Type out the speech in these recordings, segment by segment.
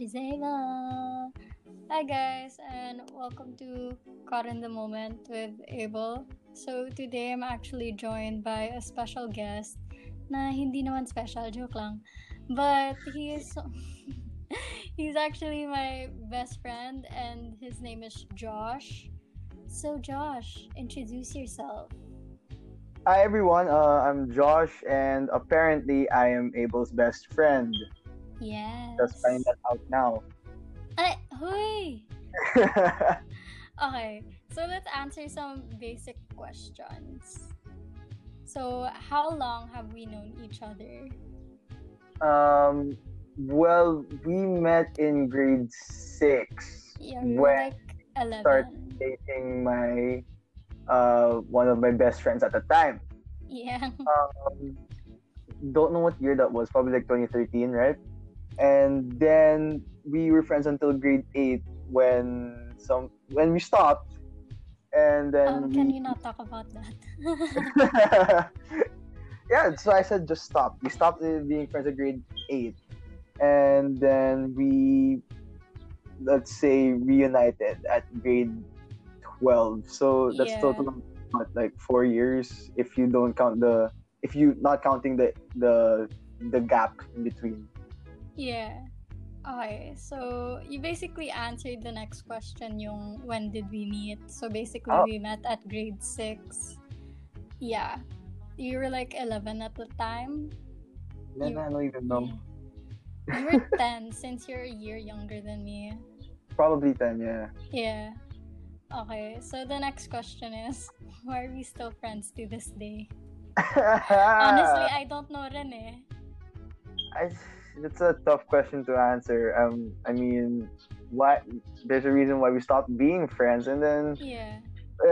Hi guys, and welcome to Caught in the Moment with Abel. So today I'm actually joined by a special guest na hindi naman special, joke lang. But he is he's actually my best friend and his name is Josh. So Josh, introduce yourself. Hi everyone, uh, I'm Josh, and apparently I am Abel's best friend. Yes. Just find that out now. Ay, huy! Okay, so let's answer some basic questions. So, how long have we known each other? um, well, we met in grade six Yeah, we when like 11. start dating my uh, one of my best friends at the time. Yeah. Um, don't know what year that was, probably like 2013, right? And then we were friends until grade eight when some when we stopped, and then Um, we- can you not talk about that? yeah, so I said just stop. We stopped uh, being friends at grade eight, and then we, let's say, reunited at grade twelve. So that's Yeah. total what, like four years if you don't count the if you not counting the the the gap in between. Yeah. Okay, so you basically answered the next question yung when did we meet? So basically Oh. we met at grade 6. Yeah. You were like 11 at the time? Then You- I don't even know. You were 10 since you're a year younger than me. Probably ten. Yeah. Yeah. Okay, so the next question is why are we still friends to this day? Honestly, I don't know rin eh. I, it's a tough question to answer. Um, I mean, why? There's a reason why we stopped being friends, and then Yeah.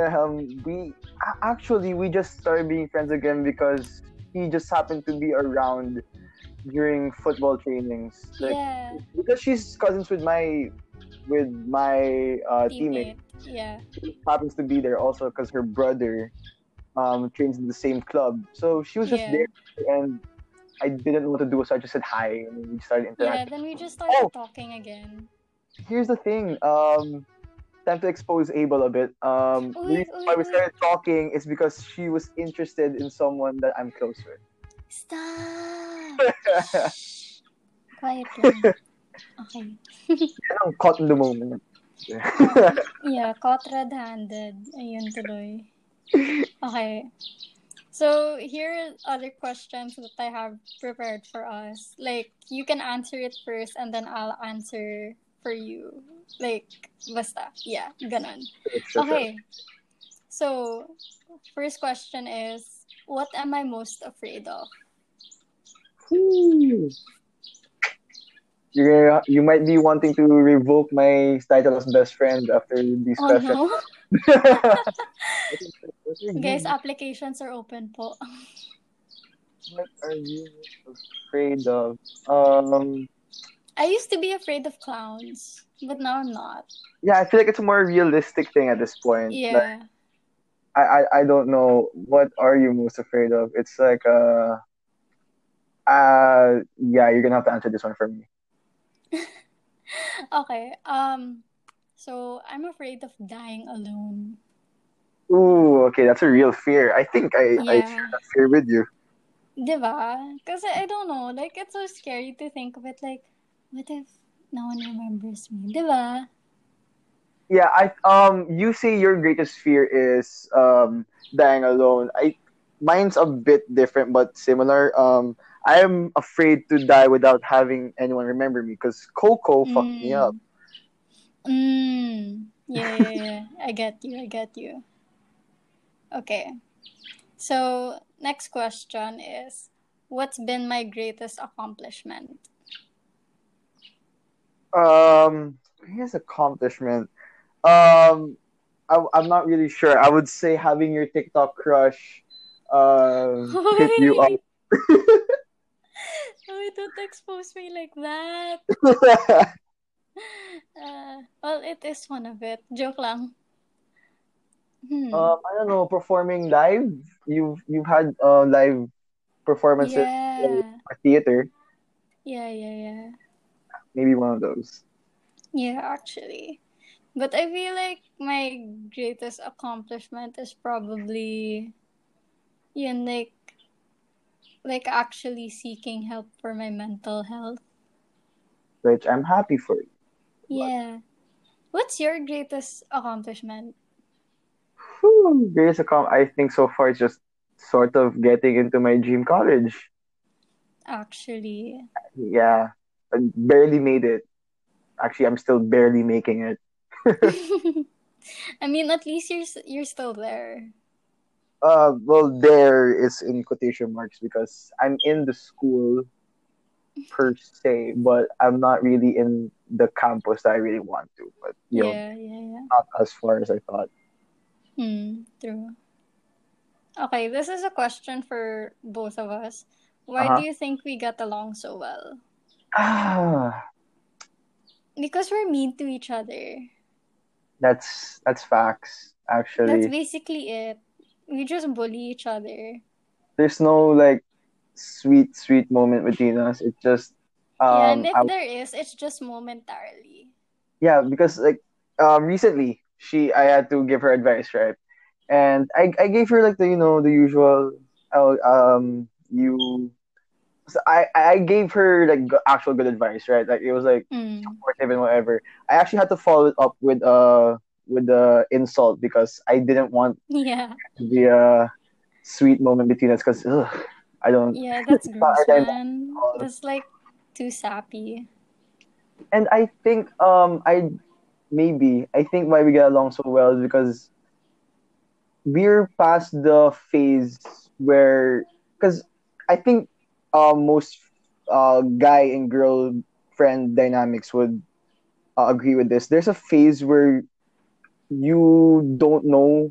um, we actually we just started being friends again because he just happened to be around during football trainings. Like, yeah. because she's cousins with my with my uh, teammate. Teammate. Yeah. She happens to be there also because her brother um, trains in the same club. So she was just Yeah. there, and I didn't know what to do, so I just said hi, and we started interacting. Yeah, then we just started Oh. talking again. Here's the thing. Um, time to expose Abel a bit. Um, the reason uy, why we started talking is because she was interested in someone that I'm close with. Stop! Quiet. Okay. I'm caught in the moment. Yeah, caught red-handed. Ayun tuloy. Okay. So here are other questions that I have prepared for us. Like, you can answer it first and then I'll answer for you. Like, basta. Yeah, ganon. Okay. So, first question is, what am I most afraid of? Ooh. You're you might be wanting to revoke my title as best friend after these Oh questions. no. What are you- Guys, applications are open po. what are you afraid of? Um, I used to be afraid of clowns, but now I'm not. yeah, I feel like it's a more realistic thing at this point. Like, Yeah. I, I, I don't know. What are you most afraid of? It's like uh, uh, yeah, you're gonna have to answer this one for me. Okay. Um so I'm afraid of dying alone. Ooh, okay, that's a real fear. I think I, I share that fear with you. Diba? Because I don't know, like it's so scary to think of it like what if no one remembers me? Diba? Yeah, I um, you say your greatest fear is um dying alone. I, mine's a bit different but similar. Um, I am afraid to die without having anyone remember me because Coco fucked me up. Mm. Yeah, yeah, yeah. I get you. I get you. Okay. So, next question is what's been my greatest accomplishment? Um, his accomplishment. Um, I, I'm not really sure. I would say having your TikTok crush uh, hit you up. Oh, don't expose me like that. Uh, well, it is one of it. Joke lang. Hmm. um, I don't know, performing live. You've you've had uh, live performances yeah. in a theater. Yeah, yeah, yeah. maybe one of those. Yeah, actually. But I feel like my greatest accomplishment is probably you know, like like actually seeking help for my mental health. Which I'm happy for you. Yeah. What's your greatest accomplishment? Whew, accom- I think so far it's just sort of getting into my dream college. Actually. Yeah. I barely made it. Actually, I'm still barely making it. I mean, at least you're you're still there. Uh, well, there is in quotation marks because I'm in the school per se, but I'm not really in the campus that I really want to. But you know, Yeah, yeah, yeah. not as far as I thought. Hmm, true. Okay, this is a question for both of us. Why Uh-huh. do you think we get along so well? Ah, Because we're mean to each other. that's that's facts. Actually. That's basically it. We just bully each other. there's no like sweet sweet moment between us. It just yeah, and um if I, there is, it's just momentarily. yeah because like um recently she I had to give her advice right, and I I gave her like the you know the usual oh um you so I I gave her like actual good advice right like it was like Mm. supportive and whatever. I actually had to follow it up with uh with the insult because I didn't want Yeah. to be a sweet moment between us because I don't Yeah, that's gross, man. That's like too sappy. and I think um I maybe I think why we get along so well is because we're past the phase where because I think uh, most uh, guy and girl friend dynamics would uh, agree with this. There's a phase where you don't know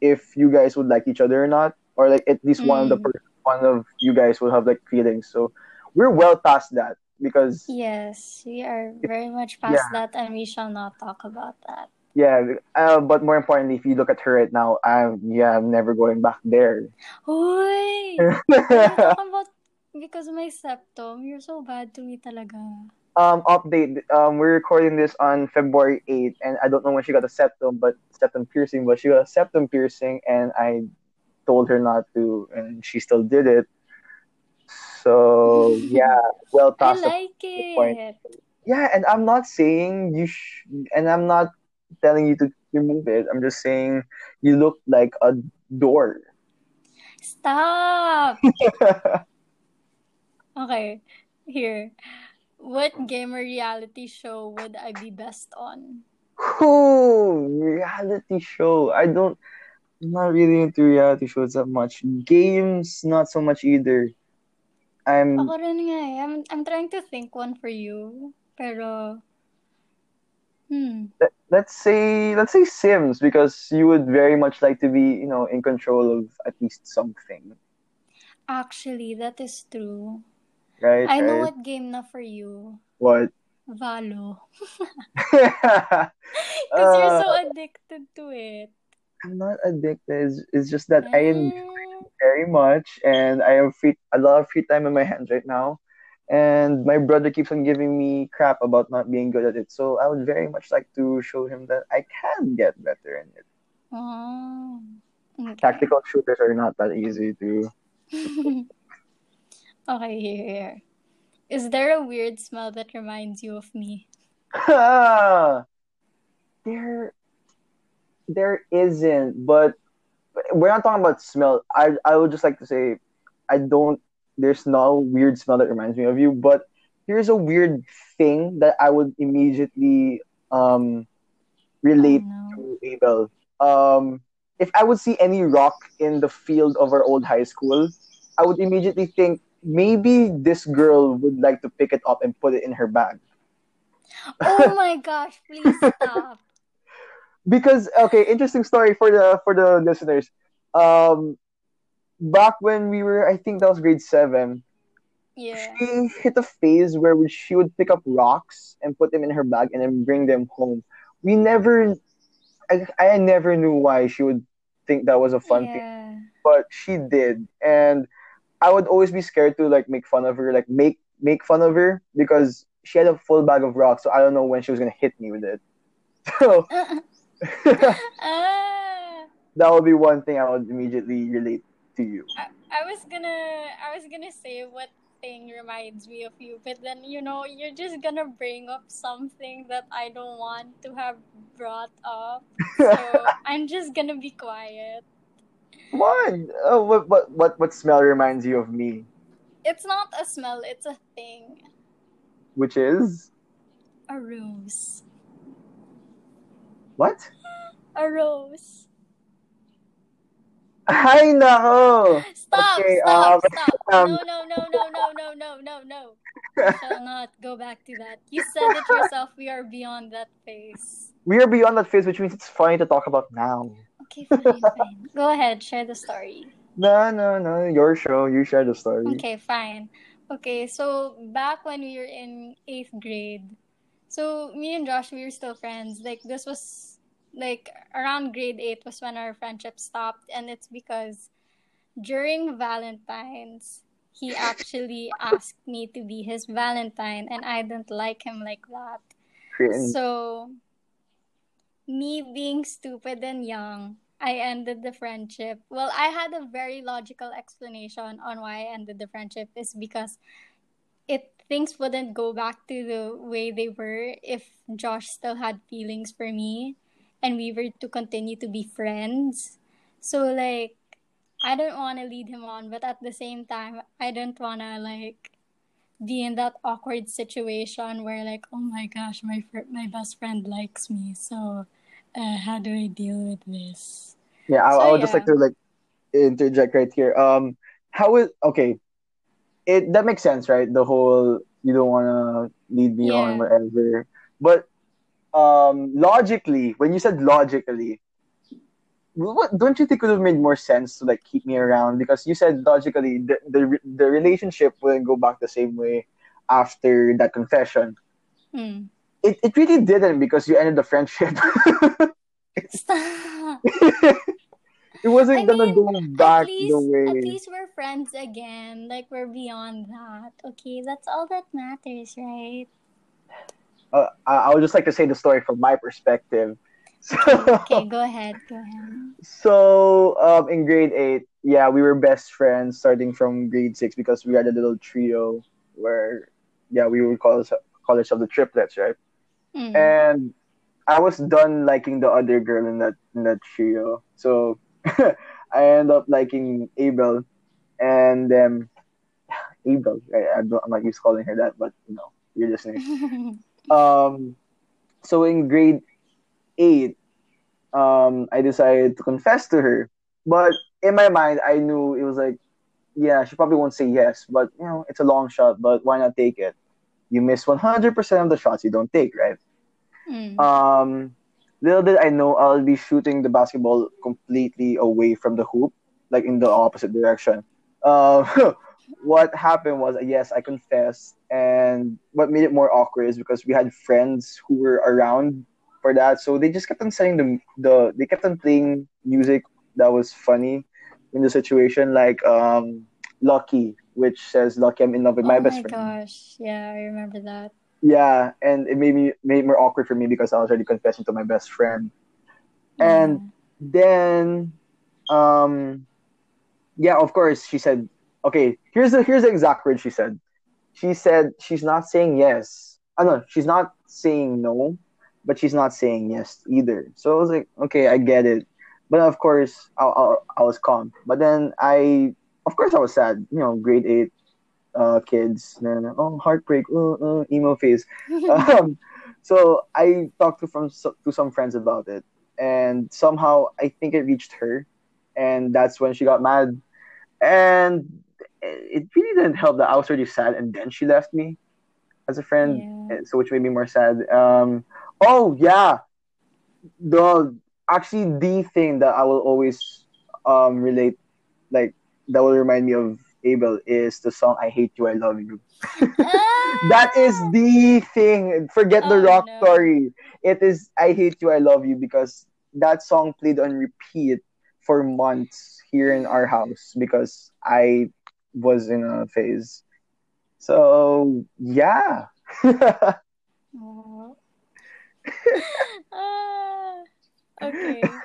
if you guys would like each other or not, or like at least one of the Mm. per- one of you guys will have like feelings. So we're well past that because Yes, we are very much past yeah, that, and we shall not talk about that. yeah. Uh, but more importantly, if you look at her right now, I'm yeah, I'm never going back there. Hoy! What are you talking about? Because of my septum, you're so bad to me talaga. um, update. Um, we're recording this on February 8th, and I don't know when she got a septum, but septum piercing. But she got a septum piercing, and I told her not to, and she still did it. So yeah, well I past the like point. Yeah, and I'm not saying you sh- and I'm not telling you to remove it. I'm just saying you look like a door. Stop! Okay, here. What gamer reality show would I be best on? Ooh, reality show. I don't. I'm not really into reality shows that much. Games, not so much either. I'm Ako rin nga eh. I'm, I'm trying to think one for you. Pero, hmm. let, let's say let's say Sims because you would very much like to be, you know, in control of at least something, Actually, that is true. right? I know what game na for you. What? Valo. Because you're uh, so addicted to it. I'm not addicted. It's, it's just that I enjoy it mm. very much, and I have free a lot of free time in my hands right now. And my brother keeps on giving me crap about not being good at it. So I would very much like to show him that I can get better in it. Oh. Okay. Tactical shooters are not that easy to. okay, here, here. Is there a weird smell that reminds you of me? there, there isn't. But we're not talking about smell. I I would just like to say, I don't. There's no weird smell that reminds me of you. But here's a weird thing that I would immediately um Oh relate to Abel. Um, if I would see any rock in the field of our old high school, I would immediately think maybe this girl would like to pick it up and put it in her bag. Oh my gosh, please stop. Because okay, interesting story for the for the listeners. Um, back when we were, I think that was grade seven. Yeah. She hit a phase where she would pick up rocks and put them in her bag and then bring them home. We never, I, I never knew why she would think that was a fun thing, but she did, and I would always be scared to like make fun of her, like make make fun of her because she had a full bag of rocks, so I don't know when she was gonna hit me with it. So Ah. that would be one thing I would immediately relate to you. I, I was gonna I was gonna say what thing reminds me of you, but then you know you're just gonna bring up something that I don't want to have brought up. So I'm just gonna be quiet. One. Oh, what what what what smell reminds you of me? It's not a smell, it's a thing. Which is A rose. What? A rose. Ay nako. Stop, Okay, stop, um, stop. um, no, no, no, no, no, no, no, no, no. I shall not go back to that. You said it yourself, we are beyond that phase. We are beyond that phase, which means it's funny to talk about now. Okay, fine, fine. Go ahead, share the story. No, no, no. Your show. You share the story. Okay, fine. Okay, so back when we were in eighth grade, so me and Josh, we were still friends. Like, this was like around grade eight was when our friendship stopped, and it's because during Valentine's, he actually asked me to be his Valentine, and I didn't like him like that. Cringe. So, me being stupid and young, I ended the friendship. Well, I had a very logical explanation on why I ended the friendship is because it things wouldn't go back to the way they were if Josh still had feelings for me and we were to continue to be friends. So like I don't want to lead him on, but at the same time, I don't want to like be in that awkward situation where like oh my gosh my fr- my best friend likes me so uh, how do i deal with this Yeah, I, So, I would just like to like interject right here. Um, how is okay? It that makes sense, right? The whole you don't want to lead me Yeah. on whatever. But um, logically, when you said logically, what don't you think it would have made more sense to like keep me around? Because you said logically the the the relationship wouldn't go back the same way after that confession. Hmm. It it really didn't because you ended the friendship. Stop. it wasn't I gonna mean, go back least the way. at least we're friends again like we're beyond that okay that's all that matters right uh, I, I would just like to say the story from my perspective. So, okay go ahead go ahead so um, in grade eight, yeah, we were best friends starting from grade six because we had a little trio where, yeah, we would call us college of the triplets, right? Hmm. And I was done liking the other girl in that in that trio, so I end up liking Abel, and um, Abel. I, I don't, I'm not used to calling her that, but you know, you're listening. um so in grade eight um i decided to confess to her but in my mind i knew it was like yeah she probably won't say yes but you know it's a long shot but why not take it you miss 100% of the shots you don't take right Hmm. um little did i know i'll be shooting the basketball completely away from the hoop like in the opposite direction. Uh, what happened was yes i confessed and what made it more awkward is because we had friends who were around for that so they just kept on saying the, the they kept on playing music that was funny in the situation like um lucky which says lucky i'm in love with my oh best my friend. gosh. Yeah i remember that yeah and it made me made more awkward for me because i was already confessing to my best friend. And then um yeah of course she said okay here's the here's the exact word she said. She said she's not saying yes. Oh know she's not saying no but she's not saying yes either. So i was like okay i get it. But of course i, I, I was calm. But then i of course i was sad you know grade 8 uh kids then oh heartbreak uh, uh, emo phase. Um, so I talked to from to some friends about it, and somehow I think it reached her, and that's when she got mad, and it really didn't help that I was already sad, and then she left me as a friend, Yeah. so which made me more sad. Um, oh yeah, the actually the thing that I will always um relate, like that will remind me of Abel is the song "I Hate You, I Love You." that is the thing. Forget the Oh, rock no. story. It is I hate you, I love you because that song played on repeat for months here in our house because I was in a phase. So yeah. Oh. Ah, okay.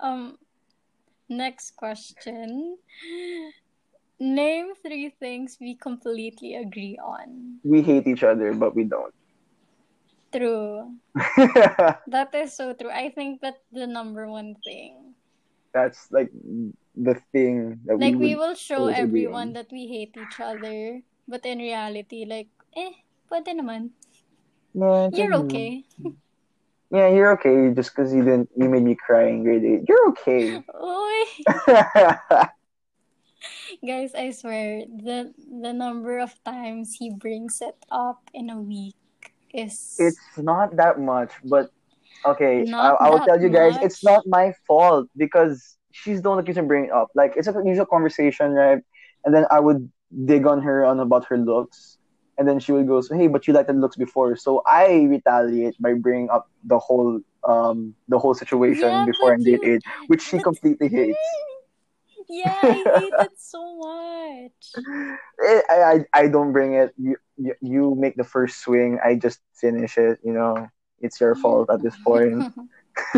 Um, next question. Name three things we completely agree on. we hate each other, but we don't. True. That is so true. I think that's the number one thing. That's like the thing that Like we we will show everyone that we hate each other, but in reality, like, eh, pwede naman. It's You're okay. Yeah, you're okay just because you didn't you made me cry in grade eight. You're okay. Uy. Guys, I swear, the the number of times he brings it up in a week is it's not that much, but okay, I, Not I will tell you guys, it's not my fault because she's the one that keeps on bringing it up. Like it's a usual conversation, right? And then I would dig on her on about her looks, and then she would go, "So hey, but you liked the looks before." So I retaliate by bringing up the whole um the whole situation Yeah, before grade you- eight, which she completely hates. Yeah, I hate it so much. Eh, I, I I don't bring it. You, you you make the first swing. I just finish it. You know, it's your fault at this point.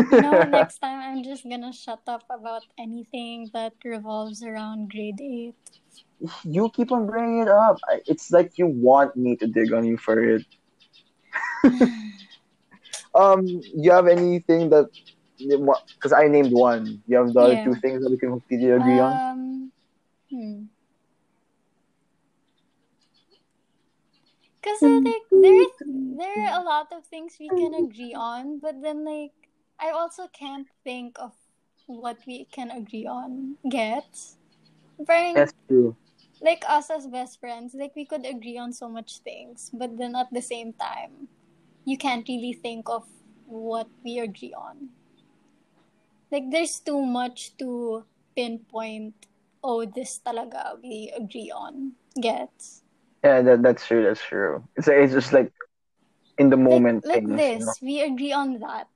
you know, next time I'm just gonna shut up about anything that revolves around grade 8. you keep on bringing it up. It's like you want me to dig on you for it. Um, you have anything that? Because I named one. You have the other Yeah. two things that we can completely agree on. um, hmm. Cause uh, like there there are a lot of things we can agree on, but then like I also can't think of what we can agree on. Get? Parang, That's true. like us as best friends, like we could agree on so much things, but then at the same time, you can't really think of what we agree on. Like there's too much to pinpoint. Oh, this talaga we agree on. Gets Yeah, that that's true. That's true. It's it's just like in the moment like, like things. this. You know? We agree on that.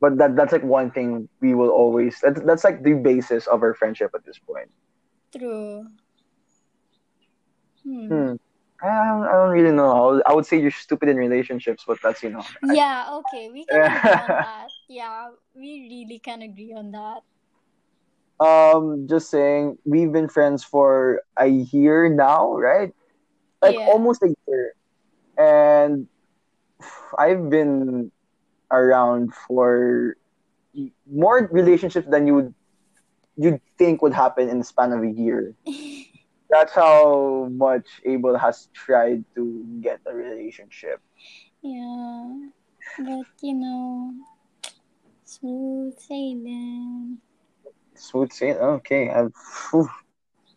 But that that's like one thing we will always. That's that's like the basis of our friendship at this point. True. Hmm. Hmm. I don't, I don't really know. I would, I would say you're stupid in relationships, but that's you know. Yeah. Okay. We can agree on that. Yeah, we really can agree on that. Um, just saying, we've been friends for a year now, right? Like Yeah. almost a year, and I've been around for more relationships than you would you'd think would happen in the span of a year. That's how much Abel has tried to get a relationship. Yeah, but you know, smooth sailing. Smooth sailing. Okay, I've,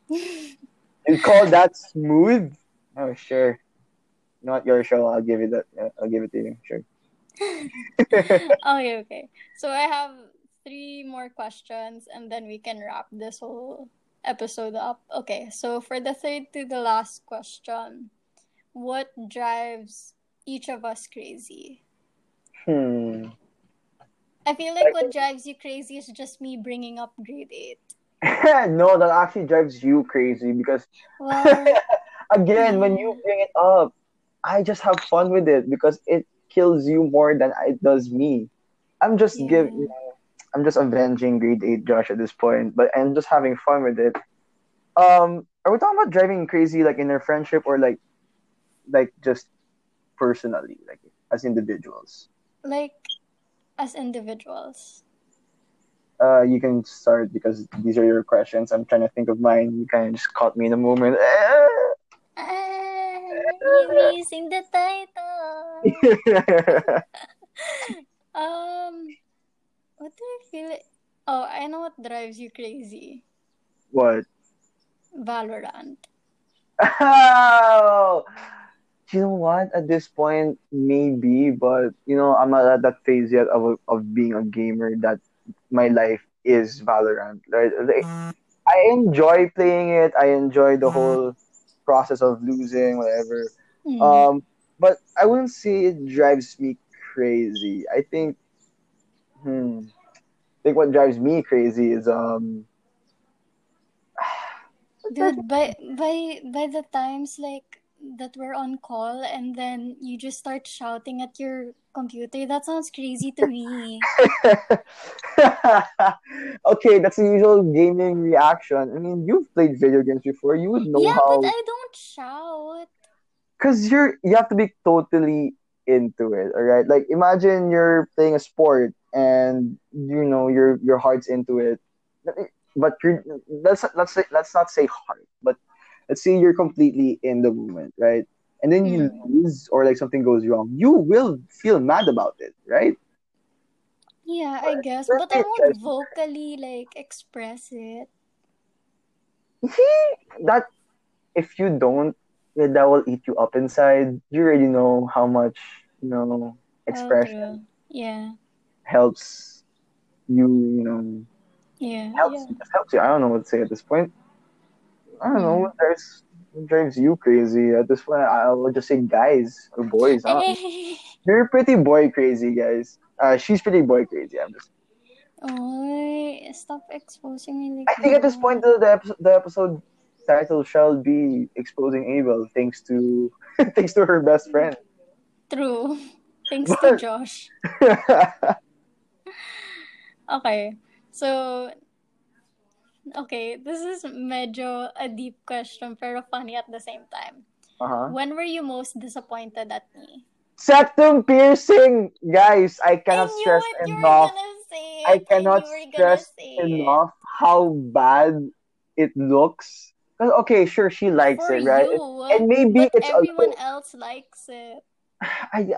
you call that smooth? Oh, sure. Not your show. I'll give you that. I'll give it to you. Sure. okay, okay. So I have three more questions and then we can wrap this whole episode up. Okay, so for the third to the last question, what drives each of us crazy? Hmm. I feel like what drives you crazy is just me bringing up grade 8. no, that actually drives you crazy because Well, again, when you bring it up, I just have fun with it because it kills you more than it does me. I'm just Yeah. you know, I'm just avenging grade eight Josh at this point, but I'm just having fun with it. Um, are we talking about driving crazy like in our friendship or like, like just personally, like as individuals? like as individuals. Uh, you can start because these are your questions. I'm trying to think of mine. You kind of just caught me in a moment. Ah, you're missing the title. Um, what do I feel? Like? Oh, I know what drives you crazy. what? Valorant. Oh, you know what? At this point, maybe, but you know, I'm not at that phase yet of of being a gamer. That my life is Valorant. Right? Like, I enjoy playing it. I enjoy the whole process of losing, whatever. Hmm. Um, but I wouldn't say it drives me crazy. I think, hmm, I think what drives me crazy is um. Dude, by by by the times like that we're on call and then you just start shouting at your computer. That sounds crazy to me. okay, that's the usual gaming reaction. I mean, you've played video games before. You would know yeah, how. Yeah, but I don't shout. Cause you're you have to be totally into it. All right, like imagine you're playing a sport and you know your your heart's into it, but you're let's let's say let's not say heart, but let's say you're completely in the moment, right? And then you Mm. lose or like something goes wrong, you will feel mad about it, right? Yeah, I guess, but I won't vocally like express it. that if you don't, yeah, that will eat you up inside. You already know how much you know Oh, expression. Yeah, helps you. You know, yeah, helps yeah. helps you. I don't know what to say at this point. I don't know Mm. what drives drives you crazy at this point. I'll just say guys or boys. I. You're pretty boy crazy, guys. Uh, she's pretty boy crazy. I'm just. Oy, stop exposing me like I think at this point the the episode, the episode title shall be exposing Abel thanks to thanks to her best friend. True. Thanks to Josh. Okay. So, okay, this is medyo a deep question pero funny at the same time. uh-huh. When were you most disappointed at me? Septum piercing, guys. I I cannot knew stress it. You were enough. I. I cannot knew you were gonna stress say enough how bad it looks. 'Cause, Okay, sure, she likes For it, right? you, And maybe but it's everyone little. else likes it. I,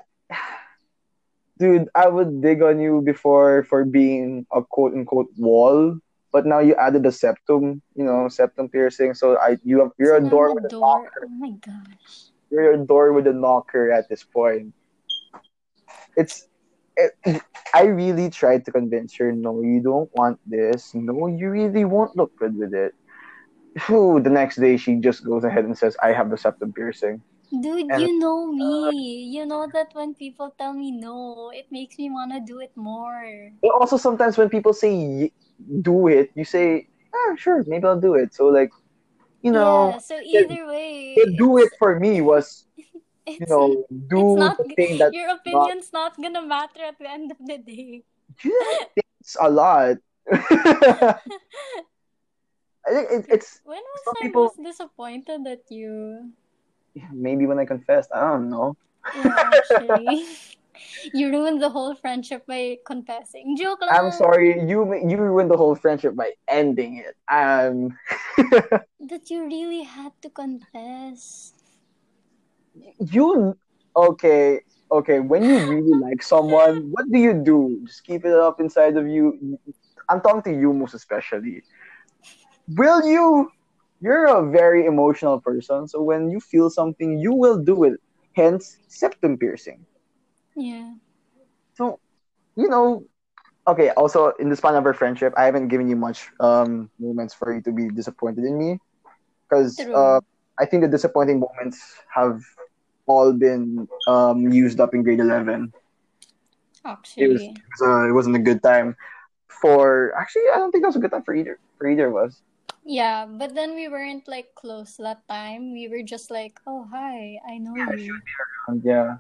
dude, I would dig on you before for being a quote unquote wall, but now you added the septum, you know, septum piercing. So I, you have, you're So a door a with a knocker. Oh my gosh. You're a door with a knocker at this point. It's. It, I really tried to convince her, no, you don't want this. No, you really won't look good with it. Phew, the next day, she just goes ahead and says, I have the septum piercing. Dude, And you know me. You know that when people tell me no, it makes me want to do it more. Also sometimes when people say y- do it, you say, ah, sure, maybe I'll do it. So like, you know, Yeah, so the, either way, the do it for me was, you know, do not the thing that's your not. opinion's not gonna matter at the end of the day. Yeah, it's a lot. I think it, it's When was some I people. most disappointed that you? Maybe when I confessed, I don't know. Yeah, actually. You ruined the whole friendship by confessing. Joke I'm sorry, you you ruined the whole friendship by ending it. Um, That you really had to confess. you okay? Okay, when you really like someone, what do you do? Just keep it up inside of you. I'm talking to you most especially. Will you? You're a very emotional person, so when you feel something, you will do it. Hence, septum piercing. Yeah. So, you know, okay. Also, in the span of our friendship, I haven't given you much um moments for you to be disappointed in me, because uh, I think the disappointing moments have all been um used up in grade eleven. It was, Actually. it, was uh, it wasn't a good time for. Actually, I don't think that was a good time for either for either of us. Yeah, but then we weren't like close that time. We were just like, oh, hi, I know Yeah, you. Um, yeah.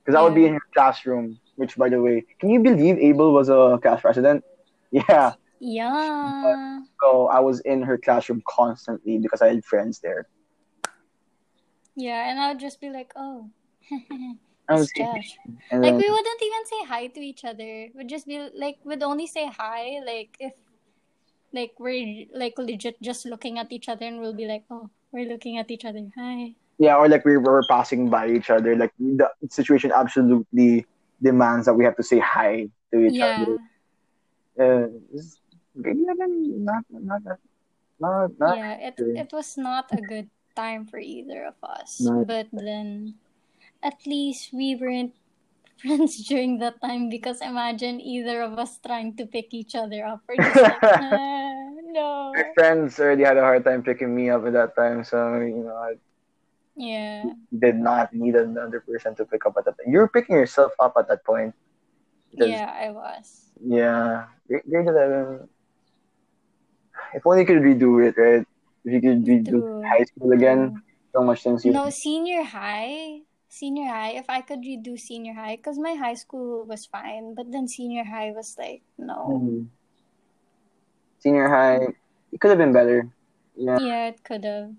Because I would be in her classroom. Which, by the way, can you believe Abel was a class president? Yeah. Yeah. So I was in her classroom constantly because I had friends there. Yeah, and I would just be like, oh, I it's was Josh. and Like, then we wouldn't even say hi to each other. We'd just be like, we'd only say hi, like, if, like, we're, like, legit just looking at each other and we'll be like, oh, we're looking at each other. Hi. yeah, or like we were passing by each other. Like the situation absolutely demands that we have to say hi to each Yeah. other. Uh, not not not not Yeah, it, it was not a good time for either of us. But then, at least we weren't friends during that time because imagine either of us trying to pick each other up. We're just like, ah, no. My friends already had a hard time picking me up at that time, so you know I Yeah. did not need another person to pick up at that time. You were picking yourself up at that point. Yeah, I was. yeah, grade grade eleven. If only you could redo it, right? If you could redo True. high school again, so much things you. No, senior high. Senior high. If I could redo senior high, because my high school was fine, but then senior high was like no. Mhm. Senior high, it could have been better. Yeah. Yeah, it could have.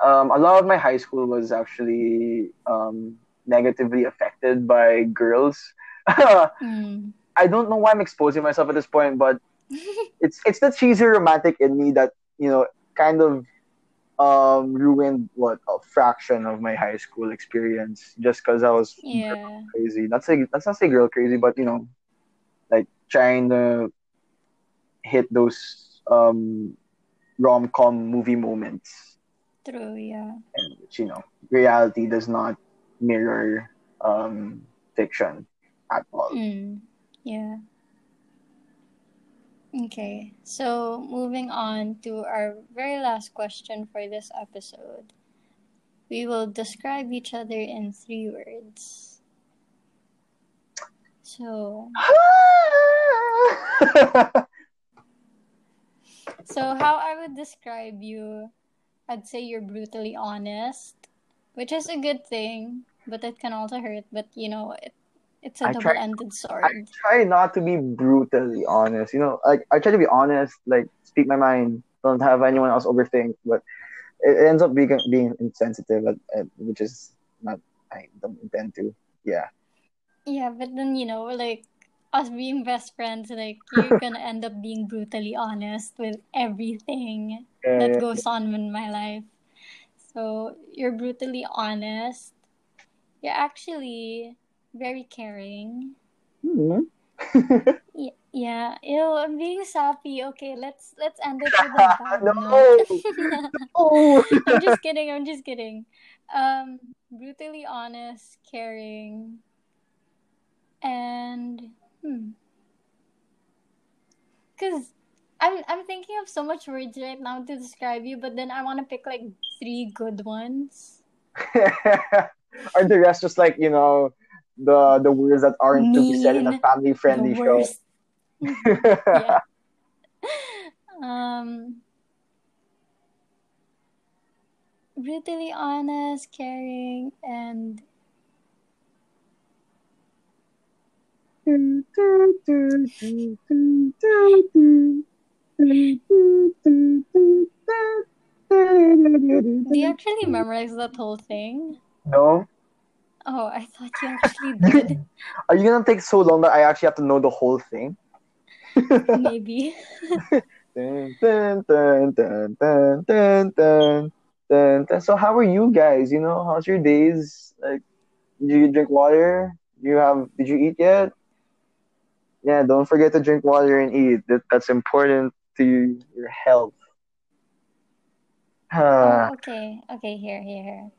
Um, a lot of my high school was actually um, negatively affected by girls. Mm. I don't know why I'm exposing myself at this point, but it's it's the cheesy romantic in me that you know kind of um ruined what a fraction of my high school experience just because I was yeah. crazy. Not say that's not say girl crazy, but you know, like trying to hit those um rom com movie moments, True. Yeah. and which you know reality does not mirror um fiction at all. Mm. Yeah. Okay, so moving on to our very last question for this episode. We will describe each other in three words. So, so how I would describe you, I'd say you're brutally honest, which is a good thing, but it can also hurt. But you know, it, it's a I try- double-ended I sword. try not to be brutally honest. You know, like I try to be honest, like speak my mind, don't have anyone else overthink. But it ends up being being insensitive, which is not. I don't intend to. Yeah. Yeah, but then you know, like us being best friends, like you're gonna end up being brutally honest with everything Yeah, that yeah. goes on in my life. So you're brutally honest. You're actually very caring. Mhm. Y- yeah, ew, I'm being sappy. Okay, let's let's end it with a bad No. oh. I'm just kidding. I'm just kidding. Um, brutally honest, caring, and hmm. Cause I'm I'm thinking of so much words right now to describe you, but then I want to pick like three good ones. Are the rest just like you know the the words that aren't to be said in a family friendly show? yeah. Um. Brutally honest, caring, and do you actually memorize that whole thing? No. Oh, I thought you actually did. Are you gonna take so long that I actually have to know the whole thing? Maybe. Dun, dun, dun, dun, dun, dun, dun, dun, dun. So how are you guys? You know, how's your days? Like, do you drink water? Do you have? Did you eat yet? Yeah, don't forget to drink water and eat. That that's important to your health. Oh, okay. Okay, here, here, here.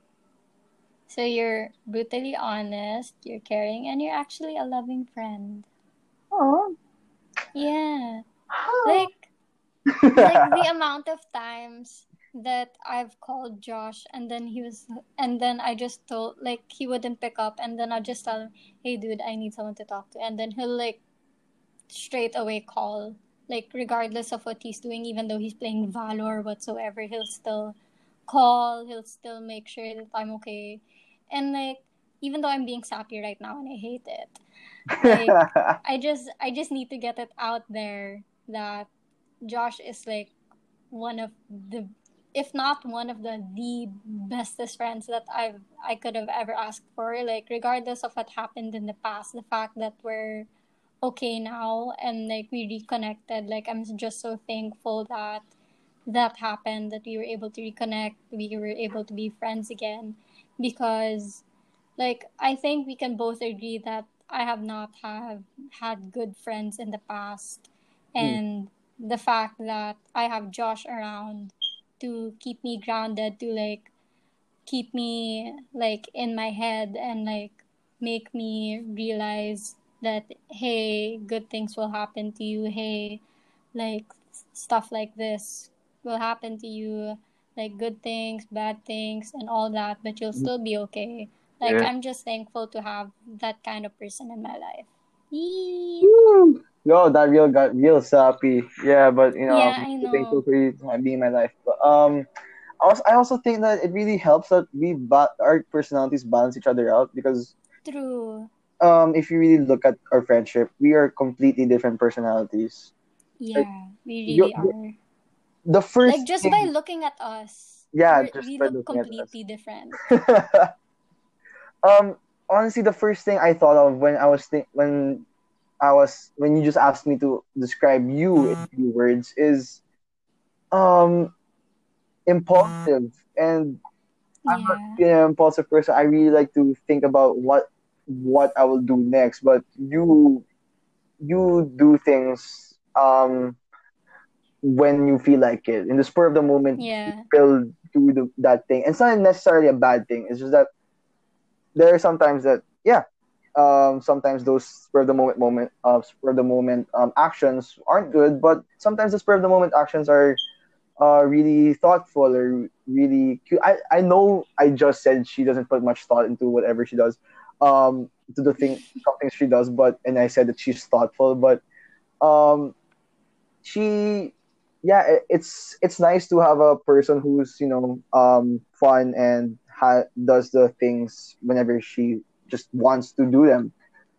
So you're brutally honest, you're caring, and you're actually a loving friend. Oh. Yeah. Aw. Like like the amount of times that I've called Josh and then he was and then I just told like he wouldn't pick up and then I'll just tell him, Hey dude, I need someone to talk to and then he'll like straight away call. Like regardless of what he's doing, even though he's playing Valor or whatsoever, he'll still call, he'll still make sure that I'm okay. And like even though I'm being sappy right now and I hate it, like I just I just need to get it out there that Josh is like one of the if not one of the the bestest friends that I've I could have ever asked for. Like regardless of what happened in the past, the fact that we're okay now and like we reconnected, like I'm just so thankful that that happened, that we were able to reconnect, we were able to be friends again. Because like I think we can both agree that I have not have had good friends in the past. Hmm. And the fact that I have Josh around to keep me grounded to like keep me like in my head and like make me realize that hey good things will happen to you. Hey like stuff like this will happen to you like good things bad things and all that but you'll still be okay like Yeah. i'm just thankful to have that kind of person in my life Yee. Yo, that real got real sappy. Yeah, but you know, Yeah, I'm I so thankful for you to being in my life. But um, also, I also think that it really helps that we ba- our personalities balance each other out because True. um if you really look at our friendship, we are completely different personalities. Yeah, we you- really are. The first Like just thing- by looking at us, Yeah, just we look looking at us. completely different. um honestly the first thing I thought of when I was think when I was when you just asked me to describe you in few words is um impulsive and I'm not being an impulsive person. I really like to think about what what I will do next. But you you do things um when you feel like it. In the spur of the moment Yeah. will do the, that thing. And it's not necessarily a bad thing. It's just that there are sometimes that yeah, um, sometimes those spur of the moment moment uh, spur of the moment um, actions aren't good, but sometimes the spur of the moment actions are uh, really thoughtful or really cute. I, I know I just said she doesn't put much thought into whatever she does, um, to the thing something she does, but and I said that she's thoughtful, but um, she yeah it, it's it's nice to have a person who's you know um fun and ha- does the things whenever she just wants to do them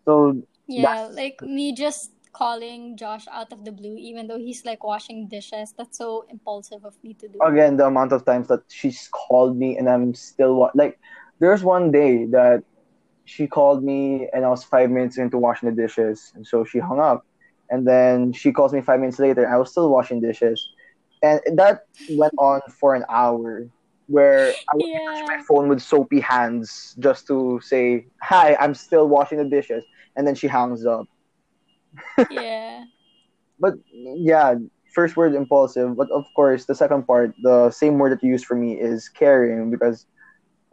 so Yeah, like me just calling Josh out of the blue, even though he's like washing dishes. That's so impulsive of me to do. again the amount of times that she's called me and i'm still wa- like there's one day that she called me and i was five minutes into washing the dishes and so she hung up and then she calls me five minutes later i was still washing dishes. And that went on for an hour where i would touch my phone with soapy hands just to say hi i'm still washing the dishes. And then she hangs up. Yeah. but yeah, first word impulsive, but of course the second part, the same word that you use for me is caring because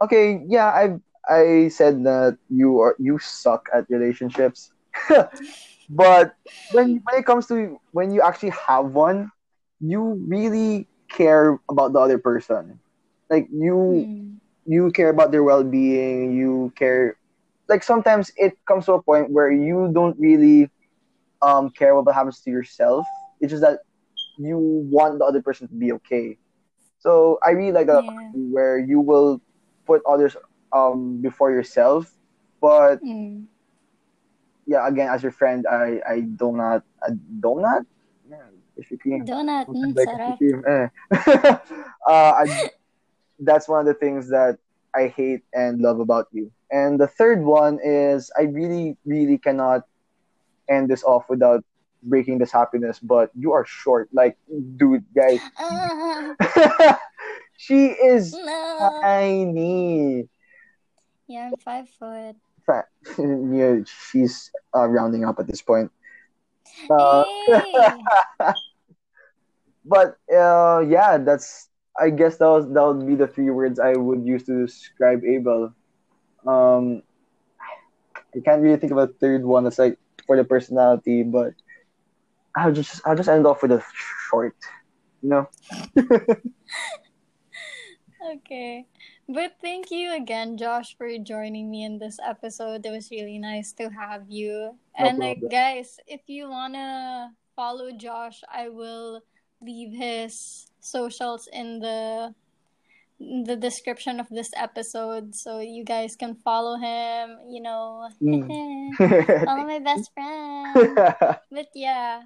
okay, yeah, I I said that you are you suck at relationships. but when when it comes to when you actually have one, you really care about the other person. Like you Mm. you care about their well-being you care like sometimes it comes to a point where you don't really um care what happens to yourself it's just that you want the other person to be okay so i really like that Yeah. where you will put others um before yourself but Mm. Yeah again as your friend i i do not i do not man, Krispy Kreme. Donut. Mm, Like. Krispy eh. uh, I, that's one of the things that I hate and love about you. And the third one is I really, really cannot end this off without breaking this happiness. But you are short, like dude, guys. Ah, she is no. tiny. Yeah, I'm five foot. Fa- yeah, she's uh, rounding up at this point. Uh, but uh, yeah, that's I guess that was that would be the three words I would use to describe Abel. Um, I can't really think of a third one that's like for the personality, but I'll just I'll just end off with a short, you know. Okay. But thank you again, Josh, for joining me in this episode. It was really nice to have you. and uh, like guys, if you wanna follow Josh, I will leave his socials in the in the description of this episode so you guys can follow him, you know. Mm. follow my best friend. But yeah,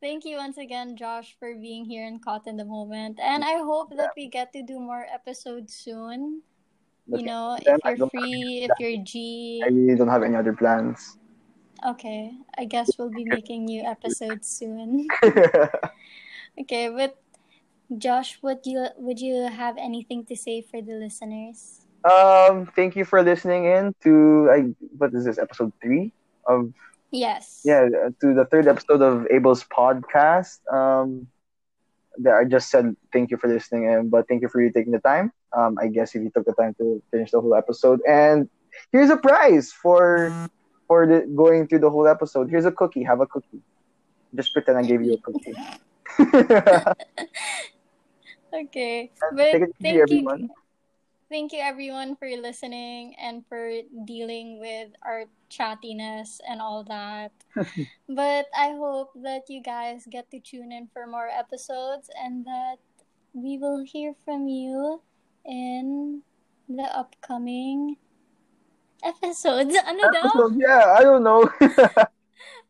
thank you once again, Josh, for being here and caught in the moment. And I hope that we get to do more episodes soon. You know, if you're free, if you're G. I really don't have any other plans. Okay, I guess we'll be making new episodes soon. Okay, but Josh, would you would you have anything to say for the listeners? um, thank you for listening in to I what is this episode three of Yes. yeah to the third episode of Abel's podcast. Um, that I just said thank you for listening and but thank you for you taking the time. Um, I guess if you took the time to finish the whole episode, and here's a prize for for the going through the whole episode. Here's a cookie. Have a cookie. Just pretend I gave you a cookie. Okay, Take but thank you, everyone. Thank you everyone for listening and for dealing with our chattiness and all that. but I hope that you guys get to tune in for more episodes and that we will hear from you in the upcoming episodes. Ano yeah, I don't know.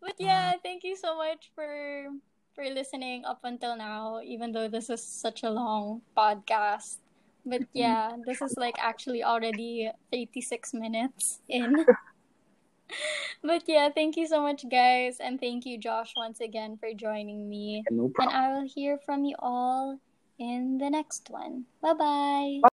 But yeah, thank you so much for for listening up until now, even though this is such a long podcast. But yeah, this is like actually already 86 minutes in. but yeah, thank you so much, guys. And thank you, Josh, once again for joining me. no And. I will hear from you all in the next one. Bye bye.